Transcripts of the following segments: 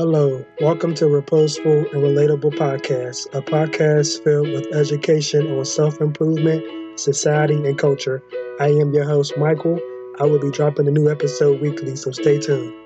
Hello, welcome to Reposeful and Relatable Podcast, a podcast filled with education on self improvement, society, and culture. I am your host, Michael. I will be dropping a new episode weekly, so stay tuned.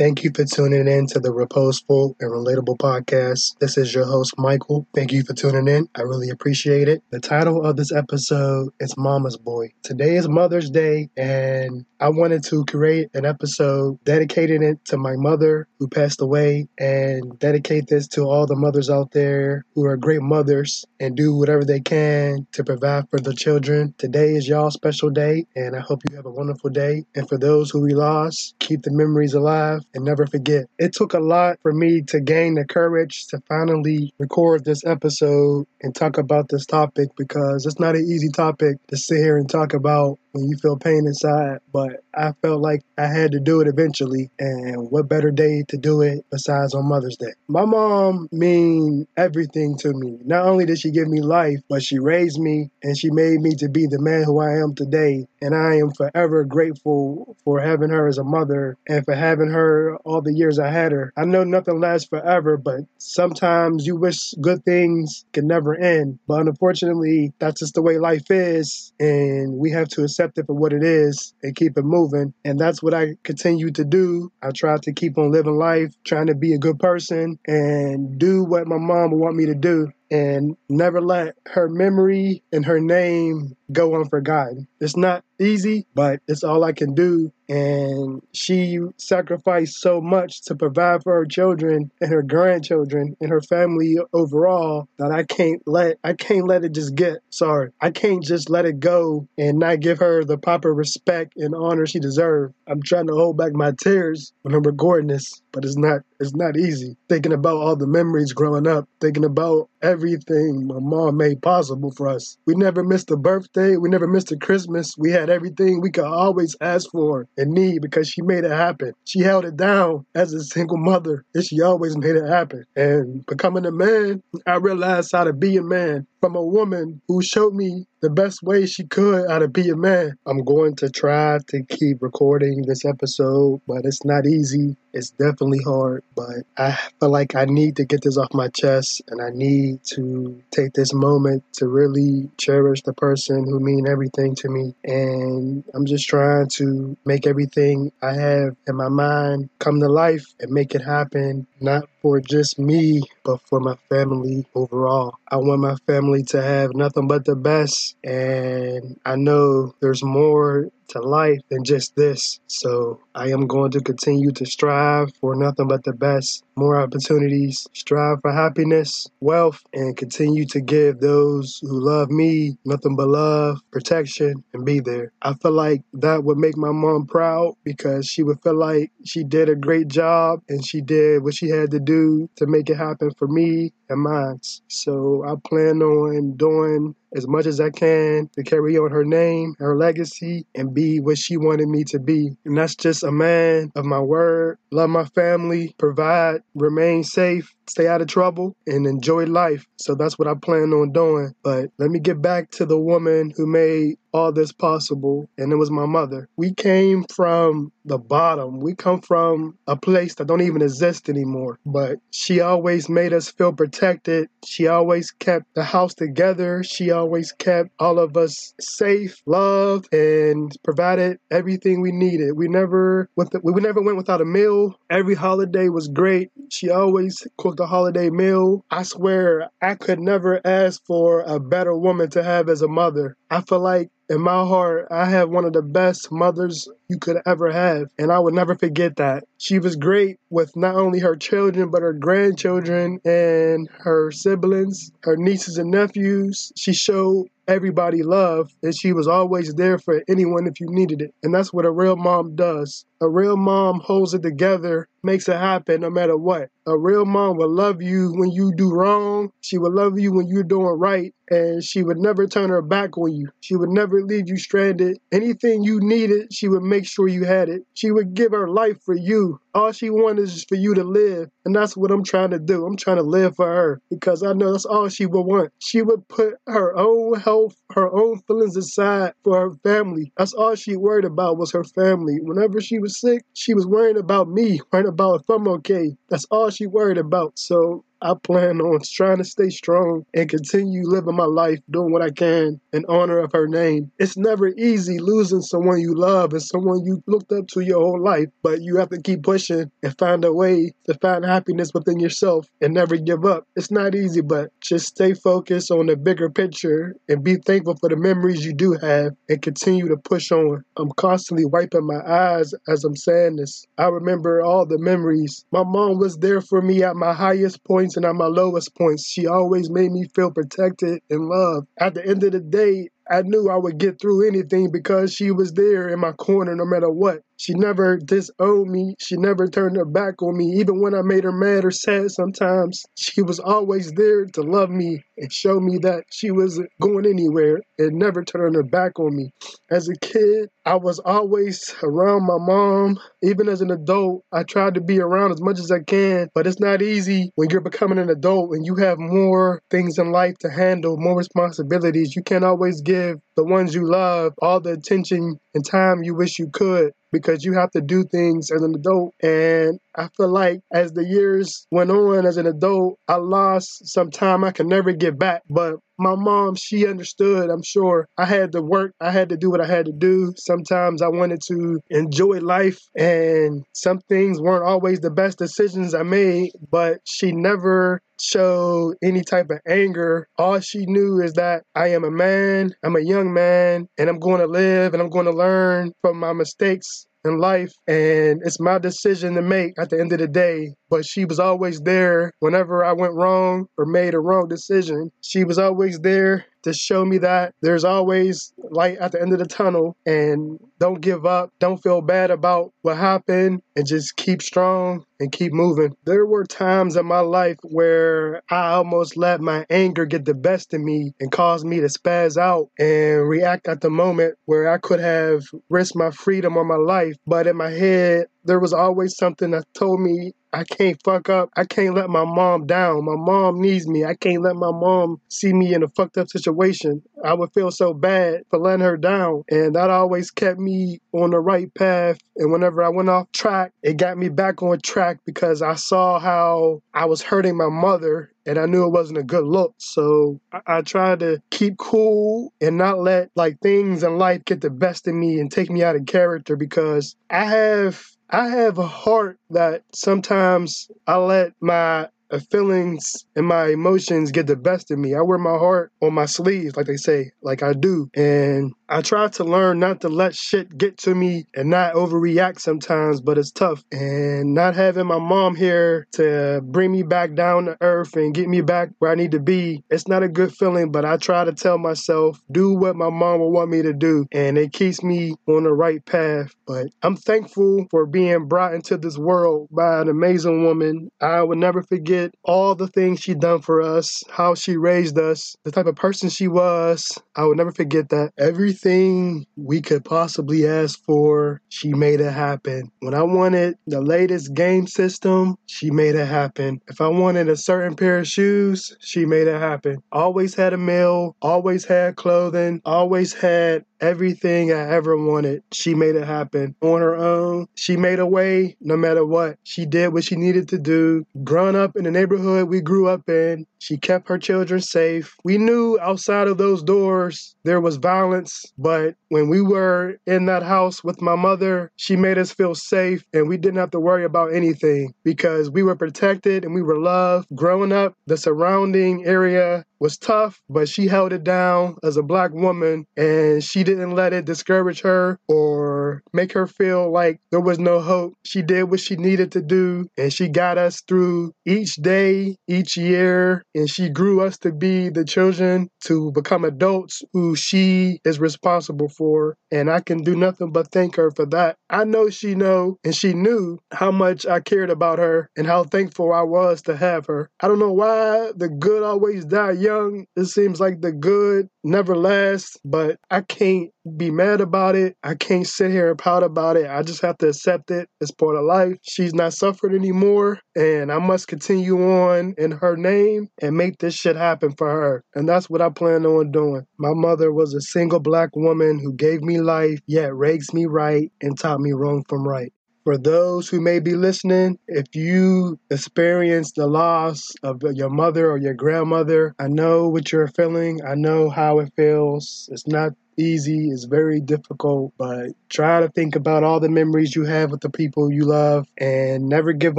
Thank you for tuning in to the Reposeful and Relatable Podcast. This is your host, Michael. Thank you for tuning in. I really appreciate it. The title of this episode is Mama's Boy. Today is Mother's Day, and I wanted to create an episode dedicating it to my mother who passed away and dedicate this to all the mothers out there who are great mothers and do whatever they can to provide for the children. Today is y'all special day, and I hope you have a wonderful day. And for those who we lost, keep the memories alive and never forget. It took a lot for me to gain the courage to finally record this episode and talk about this topic because it's not an easy topic to sit here and talk about when you feel pain inside. But I felt like I had to do it eventually. And what better day to do it besides on Mother's Day? My mom mean everything to me. Not only did she give me life, but she raised me and she made me to be the man who I am today. And I am forever grateful for having her as a mother and for having her all the years I had her. I know nothing lasts forever, but sometimes you wish good things can never end. But unfortunately, that's just the way life is. And we have to accept accept it for what it is and keep it moving. And that's what I continue to do. I try to keep on living life, trying to be a good person and do what my mom would want me to do and never let her memory and her name go unforgotten. It's not easy, but it's all I can do. And she sacrificed so much to provide for her children and her grandchildren and her family overall that I can't let I can't let it just get sorry. I can't just let it go and not give her the proper respect and honor she deserves. I'm trying to hold back my tears when I'm recording this, but it's not it's not easy. Thinking about all the memories growing up, thinking about everything my mom made possible for us. We never missed a birthday, we never missed a Christmas. We had everything we could always ask for and need because she made it happen. She held it down as a single mother and she always made it happen. And becoming a man, I realized how to be a man from a woman who showed me the best way she could out of being a man. I'm going to try to keep recording this episode, but it's not easy. It's definitely hard, but I feel like I need to get this off my chest and I need to take this moment to really cherish the person who mean everything to me. And I'm just trying to make everything I have in my mind come to life and make it happen, not for just me, but for my family overall. I want my family to have nothing but the best, and I know there's more to life than just this. So I am going to continue to strive for nothing but the best, more opportunities, strive for happiness, wealth, and continue to give those who love me nothing but love, protection, and be there. I feel like that would make my mom proud because she would feel like she did a great job and she did what she had to do to make it happen for me and mine. So I plan on doing as much as I can to carry on her name, her legacy, and be what she wanted me to be. And that's just a man of my word, love my family, provide, remain safe, stay out of trouble, and enjoy life. So that's what I plan on doing. But let me get back to the woman who made all this possible, and it was my mother. We came from the bottom. We come from a place that don't even exist anymore. But she always made us feel protected. She always kept the house together. She always kept all of us safe, loved, and provided everything we needed. We never went we never went without a meal. Every holiday was great. She always cooked the holiday meal. I swear I could never ask for a better woman to have as a mother. I feel like in my heart, I have one of the best mothers you could ever have. And I would never forget that. She was great with not only her children, but her grandchildren and her siblings, her nieces and nephews. She showed everybody love and she was always there for anyone if you needed it. And that's what a real mom does. A real mom holds it together, makes it happen no matter what. A real mom will love you when you do wrong. She will love you when you're doing right. And she would never turn her back on you. She would never leave you stranded. Anything you needed, she would make sure you had it. She would give her life for you. All she wanted is for you to live. And that's what I'm trying to do. I'm trying to live for her because I know that's all she would want. She would put her own health, her own feelings aside for her family. That's all she worried about was her family. Whenever she was sick, she was worrying about me, worrying about if I'm okay. That's all she worried about. So I plan on trying to stay strong and continue living my life, doing what I can in honor of her name. It's never easy losing someone you love and someone you looked up to your whole life, but you have to keep pushing and find a way to find happiness within yourself and never give up. It's not easy, but just stay focused on the bigger picture and be thankful for the memories you do have and continue to push on. I'm constantly wiping my eyes as I'm saying this. I remember all the memories. My mom was there for me at my highest points and at my lowest points. She always made me feel protected and loved. At the end of the day, I knew I would get through anything because she was there in my corner no matter what. She never disowned me. She never turned her back on me. Even when I made her mad or sad sometimes, she was always there to love me and show me that she wasn't going anywhere and never turned her back on me. As a kid, I was always around my mom. Even as an adult, I tried to be around as much as I can, but it's not easy when you're becoming an adult and you have more things in life to handle, more responsibilities. You can't always give give the ones you love all the attention and time you wish you could because you have to do things as an adult. And I feel like as the years went on as an adult, I lost some time I can never get back. But my mom, she understood, I'm sure. I had to work, I had to do what I had to do. Sometimes I wanted to enjoy life, and some things weren't always the best decisions I made, but she never showed any type of anger. All she knew is that I am a man, I'm a man, and I'm going to live and I'm going to learn from my mistakes in life and it's my decision to make at the end of the day but she was always there whenever i went wrong or made a wrong decision. She was always there to show me that there's always light at the end of the tunnel and don't give up don't feel bad about what happened and just keep strong and keep moving. There were times in my life where i almost let my anger get the best of me and cause me to spaz out and react at the moment where i could have risked my freedom or my life. But in my head there was always something that told me I can't fuck up. I can't let my mom down. My mom needs me. I can't let my mom see me in a fucked up situation. I would feel so bad for letting her down. And that always kept me on the right path. And whenever I went off track, it got me back on track because I saw how I was hurting my mother and I knew it wasn't a good look. So I, I tried to keep cool and not let like things in life get the best of me and take me out of character because I have I have a heart that sometimes I let my uh, feelings and my emotions get the best of me. I wear my heart on my sleeves, like they say, like I do. And I try to learn not to let shit get to me and not overreact sometimes, but it's tough. And not having my mom here to bring me back down to earth and get me back where I need to be, it's not a good feeling, but I try to tell myself, do what my mom will want me to do. And it keeps me on the right path. But I'm thankful for being brought into this world by an amazing woman. I will never forget all the things she done for us, how she raised us, the type of person she was. I would never forget that. Everything everything we could possibly ask for, she made it happen. When I wanted the latest game system, she made it happen. If I wanted a certain pair of shoes, she made it happen. Always had a meal, always had clothing, always had everything I ever wanted. She made it happen on her own. She made a way no matter what. She did what she needed to do. Growing up in the neighborhood we grew up in, she kept her children safe. We knew outside of those doors there was violence, but when we were in that house with my mother, she made us feel safe and we didn't have to worry about anything because we were protected and we were loved. Growing up, the surrounding area was tough, but she held it down as a black woman and she didn't let it discourage her or make her feel like there was no hope. She did what she needed to do and she got us through each day, each year, and she grew us to be the children to become adults who she is responsible for. And I can do nothing but thank her for that. I know she know and she knew how much I cared about her and how thankful I was to have her. I don't know why the good always die young. It seems like the good never lasts, but I can't be mad about it. I can't sit here and pout about it. I just have to accept it. It's part of life. She's not suffering anymore, and I must continue on in her name and make this shit happen for her. And that's what I plan on doing. My mother was a single black woman who gave me life, yet raised me right and taught me wrong from right. For those who may be listening, if you experienced the loss of your mother or your grandmother, I know what you're feeling. I know how it feels. It's not easy, it's very difficult, but try to think about all the memories you have with the people you love and never give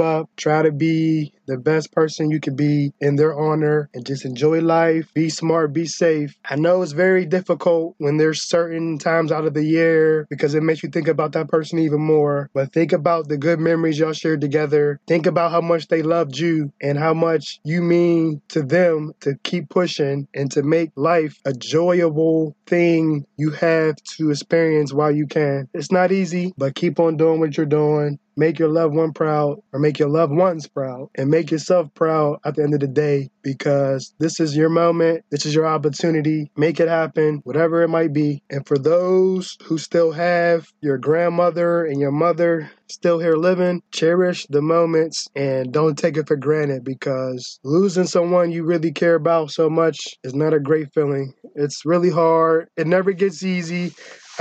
up. Try to be the best person you can be in their honor and just enjoy life. Be smart, be safe. I know it's very difficult when there's certain times out of the year because it makes you think about that person even more. But think about the good memories y'all shared together. Think about how much they loved you and how much you mean to them to keep pushing and to make life a joyable thing you have to experience while you can. It's not easy, but keep on doing what you're doing make your loved one proud or make your loved ones proud and make yourself proud at the end of the day because this is your moment. This is your opportunity. Make it happen, whatever it might be. And for those who still have your grandmother and your mother still here living, cherish the moments and don't take it for granted because losing someone you really care about so much is not a great feeling. It's really hard. It never gets easy.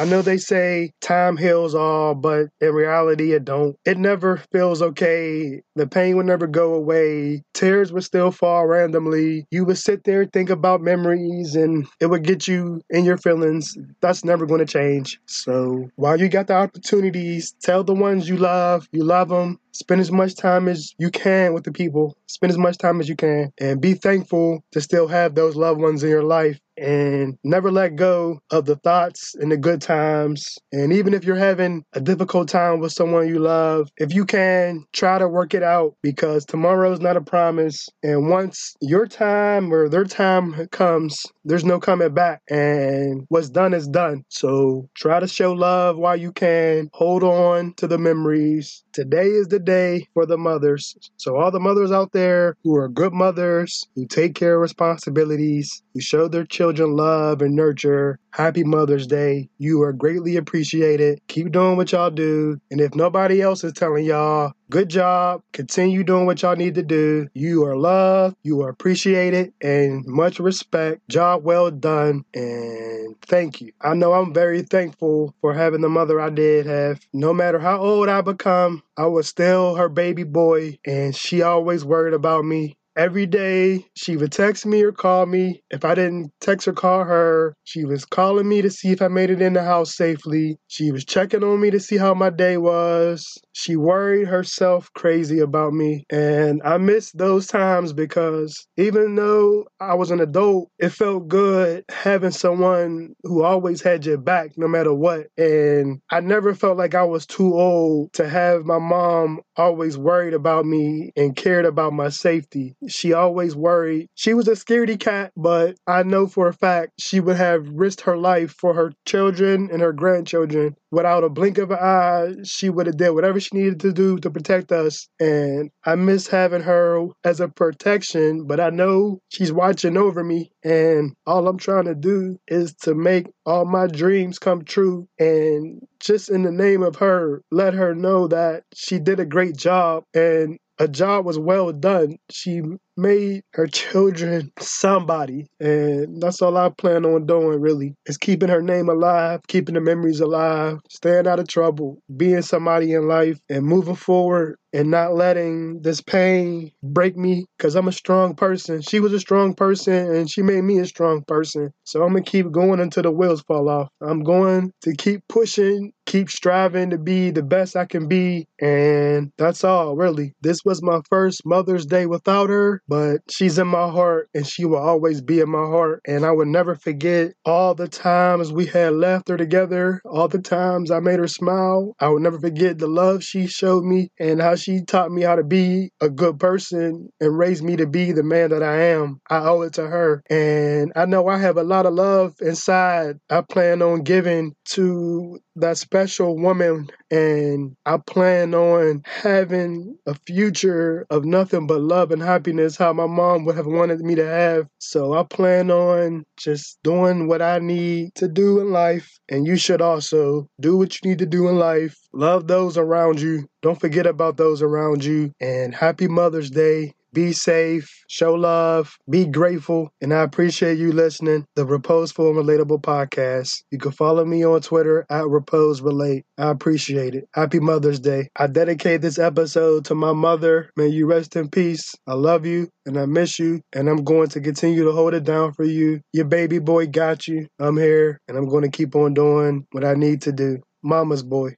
I know they say time heals all, but in reality, it don't. It never feels okay. The pain will never go away. Tears will still fall randomly. You would sit there, think about memories, and it would get you in your feelings. That's never going to change. So while you got the opportunities, tell the ones you love, you love them. Spend as much time as you can with the people. Spend as much time as you can and be thankful to still have those loved ones in your life and never let go of the thoughts and the good times. And even if you're having a difficult time with someone you love, if you can, try to work it out because tomorrow's not a promise. And once your time or their time comes, there's no coming back. And what's done is done. So try to show love while you can. Hold on to the memories. Today is the day for the mothers. So, all the mothers out there who are good mothers, who take care of responsibilities, who show their children love and nurture, happy Mother's Day. You are greatly appreciated. Keep doing what y'all do. And if nobody else is telling y'all, good job. Continue doing what y'all need to do. You are loved, you are appreciated, and much respect. Job well done. And thank you. I know I'm very thankful for having the mother I did have. No matter how old I become, I was still her baby boy, and she always worried about me. Every day, she would text me or call me. If I didn't text or call her, she was calling me to see if I made it in the house safely. She was checking on me to see how my day was. She worried herself crazy about me. And I miss those times because even though I was an adult, it felt good having someone who always had your back no matter what. And I never felt like I was too old to have my mom always worried about me and cared about my safety. She always worried. She was a scaredy cat, but I know for a fact she would have risked her life for her children and her grandchildren. Without a blink of an eye, she would have did whatever she needed to do to protect us. And I miss having her as a protection, but I know she's watching over me. And all I'm trying to do is to make all my dreams come true. And just in the name of her, let her know that she did a great job and a job was well done. She made her children somebody. And that's all I plan on doing, really, is keeping her name alive, keeping the memories alive, staying out of trouble, being somebody in life, and moving forward and not letting this pain break me because I'm a strong person. She was a strong person and she made me a strong person. So I'm going to keep going until the wheels fall off. I'm going to keep pushing, keep striving to be the best I can be. And that's all, really. This was my first Mother's Day without her, but she's in my heart and she will always be in my heart. And I will never forget all the times we had laughter together, all the times I made her smile. I will never forget the love she showed me and how she taught me how to be a good person and raised me to be the man that I am. I owe it to her. And I know I have a lot of love inside I plan on giving to that special woman and I plan on having a future of nothing but love and happiness how my mom would have wanted me to have. So I plan on just doing what I need to do in life and you should also do what you need to do in life. Love those around you. Don't forget about those around you and happy Mother's Day be safe, show love, be grateful, and I appreciate you listening. The Reposeful and Relatable podcast. You can follow me on Twitter at Repose Relate. I appreciate it. Happy Mother's Day. I dedicate this episode to my mother. May you rest in peace. I love you and I miss you, and I'm going to continue to hold it down for you. Your baby boy got you. I'm here, and I'm going to keep on doing what I need to do. Mama's boy.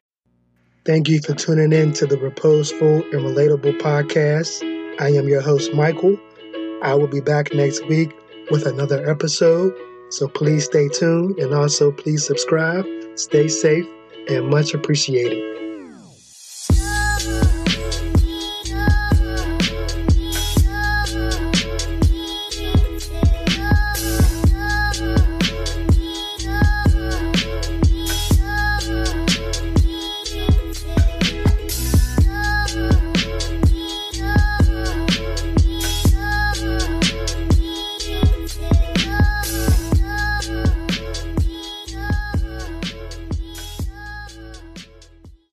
Thank you for tuning in to the Reposeful and Relatable podcast. I am your host, Michael. I will be back next week with another episode. So please stay tuned and also please subscribe. Stay safe and much appreciated.